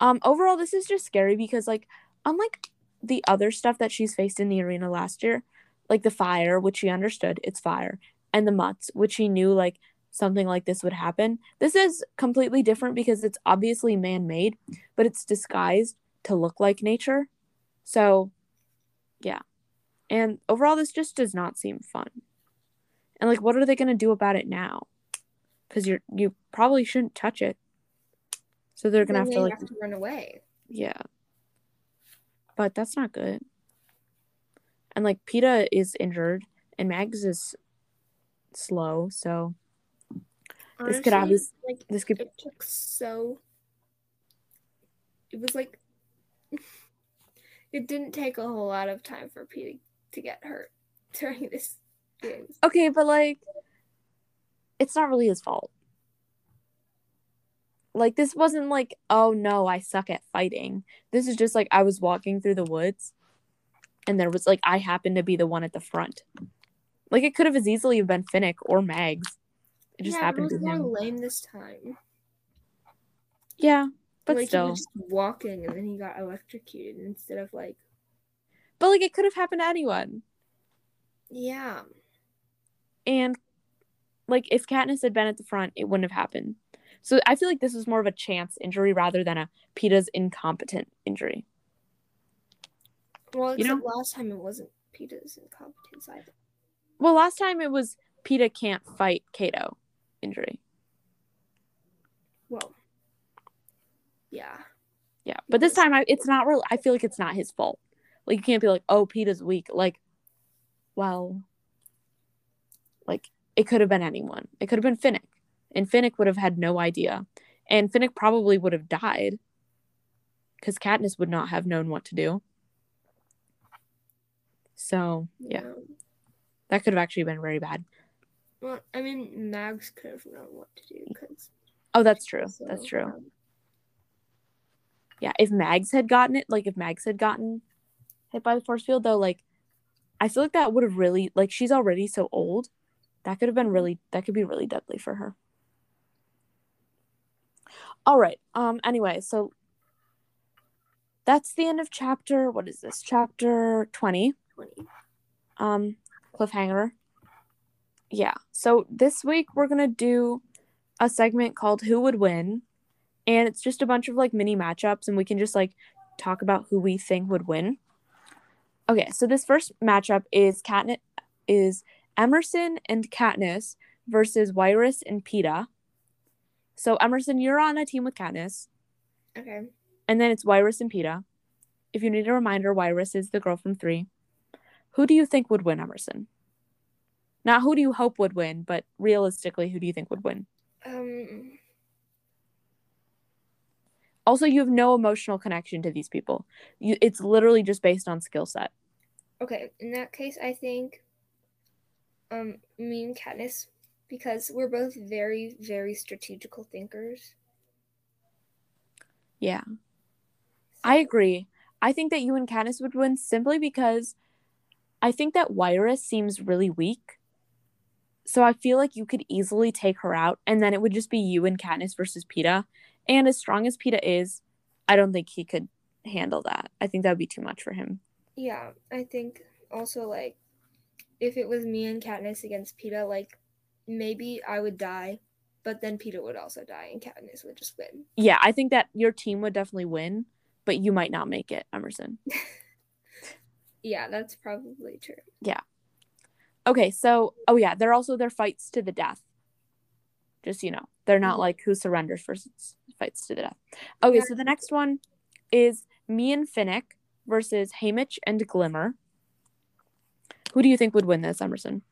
um overall this is just scary because like unlike the other stuff that she's faced in the arena last year like the fire which she understood it's fire and the mutts which she knew like something like this would happen this is completely different because it's obviously man-made but it's disguised to look like nature so yeah and overall this just does not seem fun and like what are they going to do about it now because you're you probably shouldn't touch it so they're gonna have to like have to run away. yeah. But that's not good. And like Peeta is injured and Mags is slow, so this could obvious like this could it took so. It was like. <laughs> It didn't take a whole lot of time for Pete to get hurt <laughs> during this game. Okay, but like it's not really his fault. Like this wasn't like, oh no, I suck at fighting. This is just like I was walking through the woods and there was like I happened to be the one at the front. Like it could have as easily have been Finnick or Mags. It just yeah, happened it to was more him. lame this time. Yeah, but like still. he was just walking and then he got electrocuted instead of like But like it could have happened to anyone. yeah. And like if Katniss had been at the front, it wouldn't have happened. So I feel like this was more of a chance injury rather than a Peeta's incompetent injury. Well, You know- last time it wasn't Peeta's incompetence either. Well, last time it was Peeta can't fight Cato injury. Well, yeah. Yeah, but this time I, it's not real. I feel like it's not his fault. Like you can't be like, oh, Peeta's weak. Like, well, like it could have been anyone. It could have been Finnick, and Finnick would have had no idea, and Finnick probably would have died because Katniss would not have known what to do. So yeah, No. that could have actually been very bad. Well, I mean, Mags could have known what to do because Oh, that's true. That's true. Yeah, if Mags had gotten it, like if Mags had gotten hit by the force field, though, like I feel like that would have really like she's already so old. That could have been really that could be really deadly for her. All right. Um anyway, so that's the end of chapter what is this? Chapter 20. 20. Um cliffhanger. Yeah. So this week we're going to do a segment called Who Would Win? And it's just a bunch of like mini matchups and we can just like talk about who we think would win. Okay, so this first matchup is Katniss is Emerson and Katniss versus Wiress and Peeta. So Emerson, you're on a team with Katniss, Okay. and then it's Wiress and Peeta. If you need a reminder, Wiress is the girl from three. Who do you think would win, Emerson? Not who do you hope would win, but realistically, who do you think would win? Um. Also, you have no emotional connection to these people. You, it's literally just based on skill set. Okay. In that case, I think, um, me and Katniss, because we're both very, very strategical thinkers. Yeah, I agree. I think that you and Katniss would win simply because I think that Wiress seems really weak. So I feel like you could easily take her out, and then it would just be you and Katniss versus Peeta. And as strong as Peeta is, I don't think he could handle that. I think that would be too much for him. Yeah, I think also like if it was me and Katniss against Peeta, like maybe I would die, but then Peeta would also die and Katniss would just win. Yeah, I think that your team would definitely win, but you might not make it, Emerson. <laughs> Yeah, that's probably true. Okay, so oh yeah, they're also their fights to the death. Just you know, they're not Mhm. like who surrenders versus fights to the death. Okay, so the next one is me and Finnick versus Haymitch and Glimmer. Who do you think would win this, Emerson?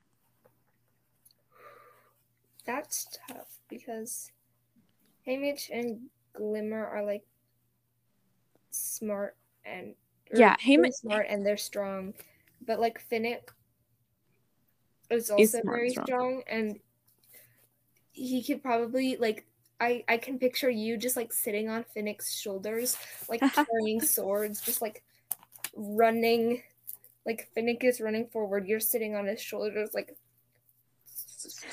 That's tough because Haymitch and Glimmer are like smart and Yeah, Haymitch- smart and they're strong, but like Finnick is also very strong. strong. and he could probably like I I can picture you just like sitting on Finnick's shoulders, like <laughs> carrying swords, just like running. Like Finnick is running forward, you're sitting on his shoulders, like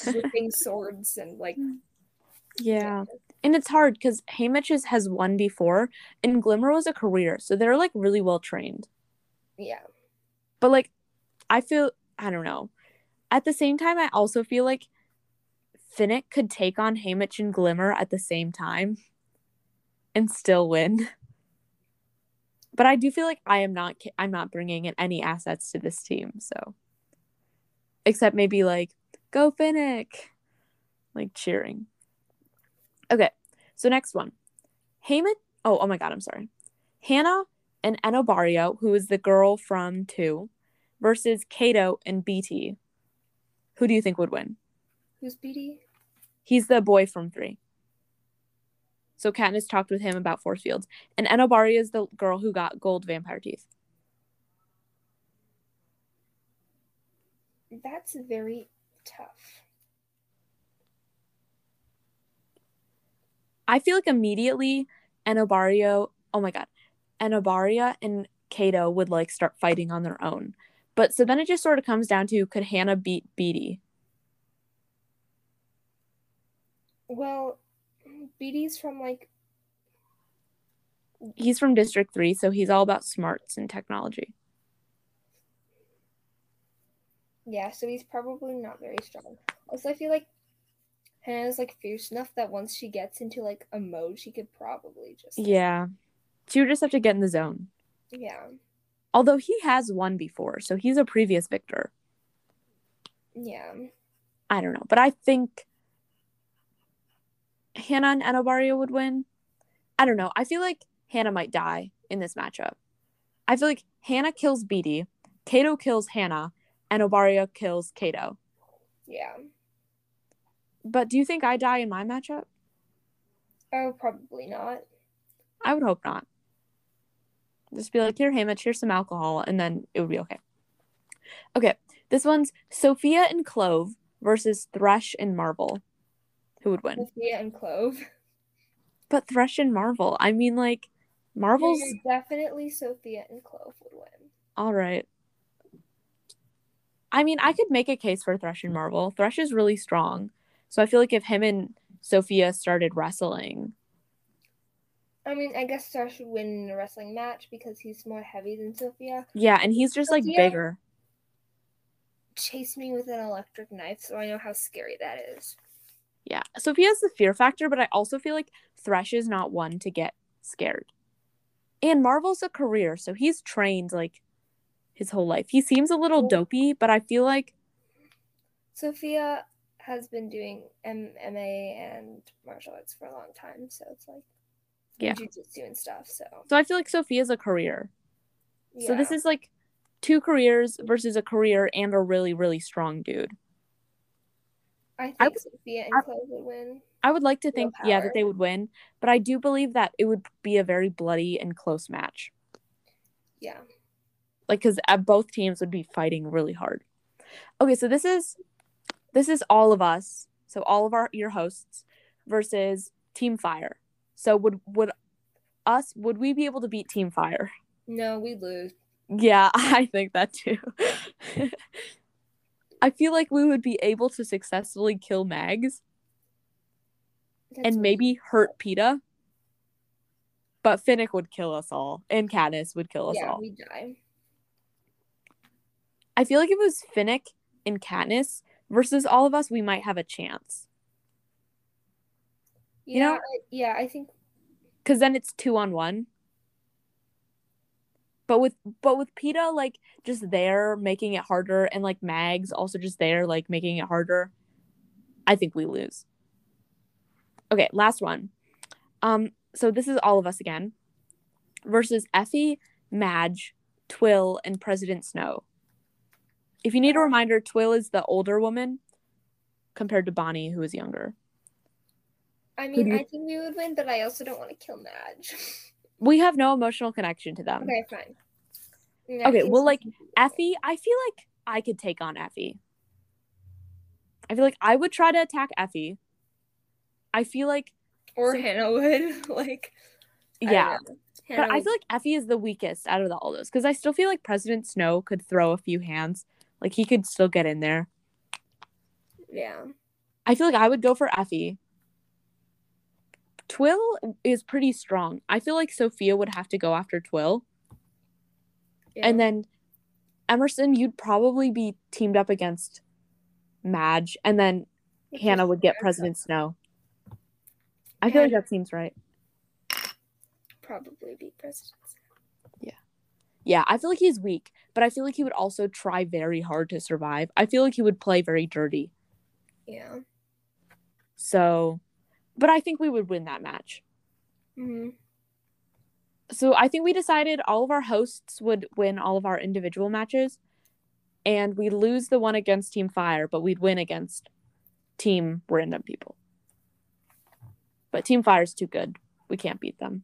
whipping <laughs> swords and like Yeah. And it's hard because Haymitch has won before and Glimmer was a career. So they're like really well trained. yeah. But like I feel I don't know. At the same time, I also feel like Finnick could take on Haymitch and Glimmer at the same time and still win. But I do feel like I am not I'm not bringing in any assets to this team, so except maybe like go Finnick, like cheering. Okay, so next one, Haymitch. Oh, oh my God, I'm sorry. Hannah and Enobaria, who is the girl from two, versus Cato and Beetee. Who do you think would win? Who's Beetee? He's the boy from three. So Katniss talked with him about force fields, and Enobaria is the girl who got gold vampire teeth. That's very tough. I feel like immediately Enobaria, oh my god, Enobaria and Cato would like start fighting on their own. But so then it just sort of comes down to could Hannah beat Beetee? Well, Beetee's from like He's from District 3, so he's all about smarts and technology. yeah, so he's probably not very strong. Also, I feel like Hannah's like fierce enough that once she gets into like a mode, she could probably just Yeah. She would just have to get in the zone. yeah Although he has won before, so he's a previous victor. yeah. I don't know, but I think Hannah and Enobaria would win. I don't know. I feel like Hannah might die in this matchup. I feel like Hannah kills Beetee, Cato kills Hannah, and Obaria kills Cato. Yeah. But do you think I die in my matchup? Oh, probably not. I would hope not. Just be like, here, Hannah, here's some alcohol, and then it would be okay. Okay, this one's Sophia and Clove versus Thresh and Marvel. Who would win? Sophia and Clove. But Thresh and Marvel. I mean, like, Marvel's Yeah, definitely Sophia and Clove would win. all right. I mean, I could make a case for Thresh and Marvel. Thresh is really strong. So I feel like if him and Sophia started wrestling, I mean, I guess Thresh would win in a wrestling match because he's more heavy than Sophia. yeah, and he's just like bigger. Chase me with an electric knife, so I know how scary that is. Yeah. Sophia has the fear factor, but I also feel like Thresh is not one to get scared. And Marvel's a career, so he's trained like his whole life. He seems a little dopey, but I feel like Sophia has been doing MMA and martial arts for a long time, so it's like Yeah. jujitsu and stuff. So so I feel like Sophia's a career. So this is like two careers versus a career and a really really strong dude. I think I Sophia and I- Chloe would win. I would like to think yeah that they would win, but I do believe that it would be a very bloody and close match. Yeah. like because uh, both teams would be fighting really hard okay so this is this is all of us so all of our your hosts versus team fire so would would us would we be able to beat team fire No, we lose. yeah <laughs> i think that too <laughs> i feel like we would be able to successfully kill mags That's and maybe hurt Peeta but finnick would kill us all and Katniss would kill us all. yeah, all we die. I feel like if it was Finnick and Katniss versus all of us, we might have a chance. Yeah, You know- I, yeah. I think Cause then it's two on one. But with but with Peeta like just there making it harder and like Mags also just there like making it harder, I think we lose. Okay, last one. Um, so this is all of us again versus Effie, Madge, Twill, and President Snow. If you need a reminder, Twill is the older woman compared to Bonnie, who is younger. I mean, you- I think we would win, but I also don't want to kill Madge. <laughs> We have no emotional connection to them. okay, fine. In that Okay, well, like, we can do it. Effie, I feel like I could take on Effie. I feel like I would try to attack Effie. I feel like, or so- Hannah would <laughs> like. Yeah, know. but I feel like Effie is the weakest out of all those because I still feel like President Snow could throw a few hands. Like he could still get in there. yeah. I feel like I would go for Effie. Twill is pretty strong. I feel like Sophia would have to go after Twill. yeah. And then Emerson, you'd probably be teamed up against Madge. And then Hannah would get President Snow. I feel like that seems right. Probably be president. Snow. Yeah. Yeah, I feel like he's weak, but I feel like he would also try very hard to survive. I feel like he would play very dirty. Yeah. So, but I think we would win that match. hmm So I think we decided all of our hosts would win all of our individual matches, and we lose the one against Team Fire, but we'd win against Team Random People. But Team Fire's too good. We can't beat them.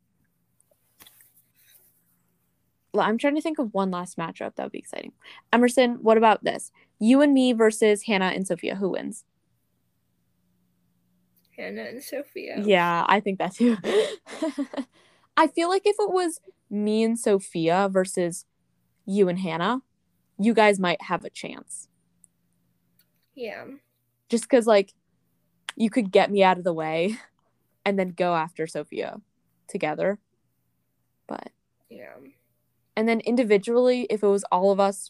Well, I'm trying to think of one last matchup that would be exciting. Emerson, what about this? You and me versus Hannah and Sophia. Who wins? Hannah and Sophia. Yeah, I think that too. <laughs> I feel like if it was me and Sophia versus you and Hannah, you guys might have a chance. Yeah. Just because, like, you could get me out of the way and then go after Sophia together. But, Yeah. and then individually, if it was all of us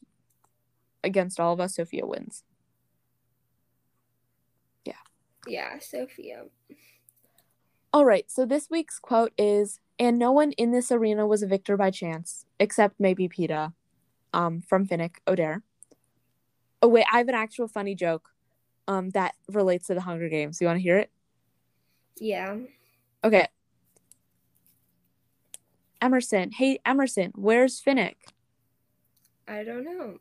against all of us, Sophia wins. Yeah, Sophia. All right, so this week's quote is And no one in this arena was a victor by chance, except maybe Peeta, um, from Finnick Odair. Oh, wait, I have an actual funny joke um, that relates to the Hunger Games. You want to hear it? Yeah. Okay. Emerson. Hey, Emerson, where's Finnick? I don't know.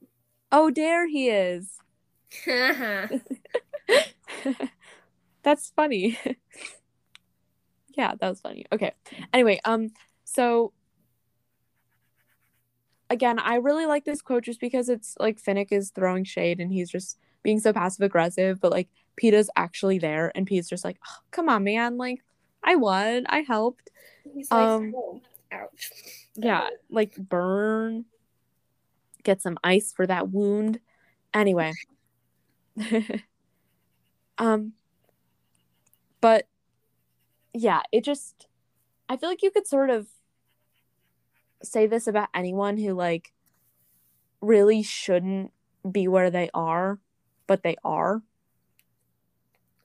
Oh, there he is. <laughs> <laughs> <laughs> That's funny. <laughs> yeah, that was funny. Okay. Anyway, um, so again, I really like this quote just because it's like Finnick is throwing shade and he's just being so passive aggressive, but like Peeta's actually there and Pete's just like, oh, come on, man, like I won, I helped. He's like, Um, oh, ouch. Yeah, like burn, get some ice for that wound. Anyway. <laughs> um but yeah, it just I feel like you could sort of say this about anyone who like really shouldn't be where they are, but they are.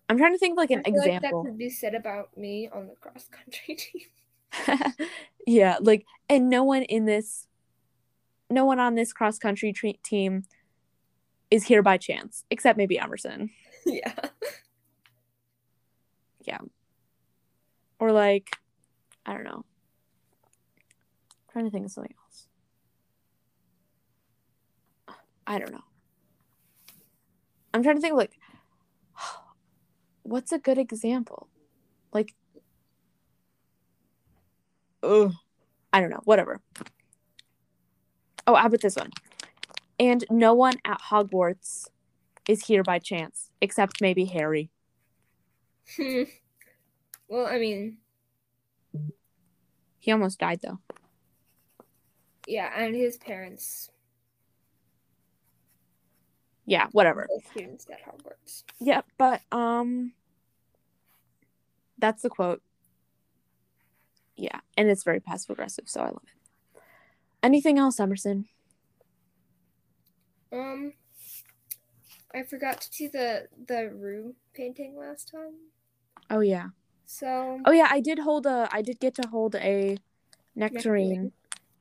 I'm trying to think of like an I feel like that could be said about me on the cross country <laughs> team. <laughs> yeah, like, and no one in this, no one on this cross country tre- team is here by chance, except maybe Emerson. <laughs> yeah. Or like, I don't know. trying to think of something else. I don't know. I'm trying to think like, <sighs> what's a good example? Like, ugh, I don't know. Whatever. Oh, how about this one? And no one at Hogwarts is here by chance, except maybe Harry. Hmm. well, I mean, He almost died though. yeah, and his parents, Yeah, whatever. students at Hogwarts. Yeah, but um that's the quote. Yeah, and it's very passive aggressive, so I love it. Anything else, Emerson? Um, I forgot to do the the room painting last time, Oh yeah. so Oh yeah, I did hold a I did get to hold a nectarine. Nectarine.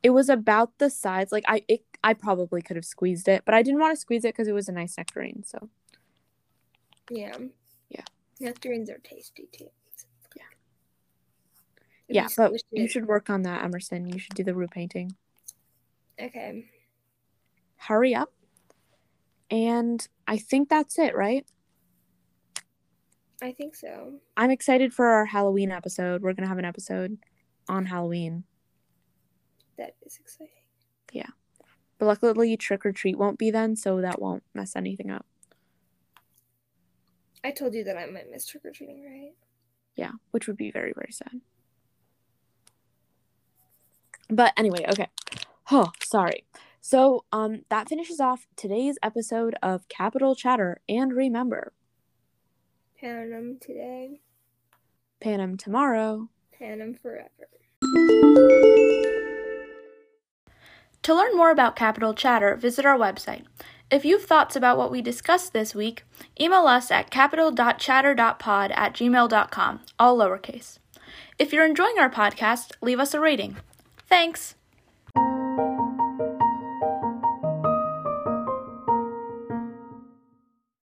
It was about the size like I it, I probably could have squeezed it, but I didn't want to squeeze it because it was a nice nectarine, so yeah, Yeah. nectarines are tasty too. Yeah. If yeah, but you should work on that, Emerson. You should do the room painting. Okay. Hurry up. And I think that's it, right? I think so. I'm excited for our Halloween episode. We're going to have an episode on Halloween. That is exciting. Yeah. But luckily, trick or treat won't be then, so that won't mess anything up. I told you that I might miss trick or treating, right? Yeah, which would be very, very sad. But anyway, okay. Oh, sorry. So, um, that finishes off today's episode of Capitol Chatter. And remember, Panem today, Panem tomorrow. Panem forever. To learn more about Capitol Chatter, visit our website. If you have thoughts about what we discussed this week, email us at capital.chatter.pod at gmail.com, all lowercase. If you're enjoying our podcast, leave us a rating. Thanks!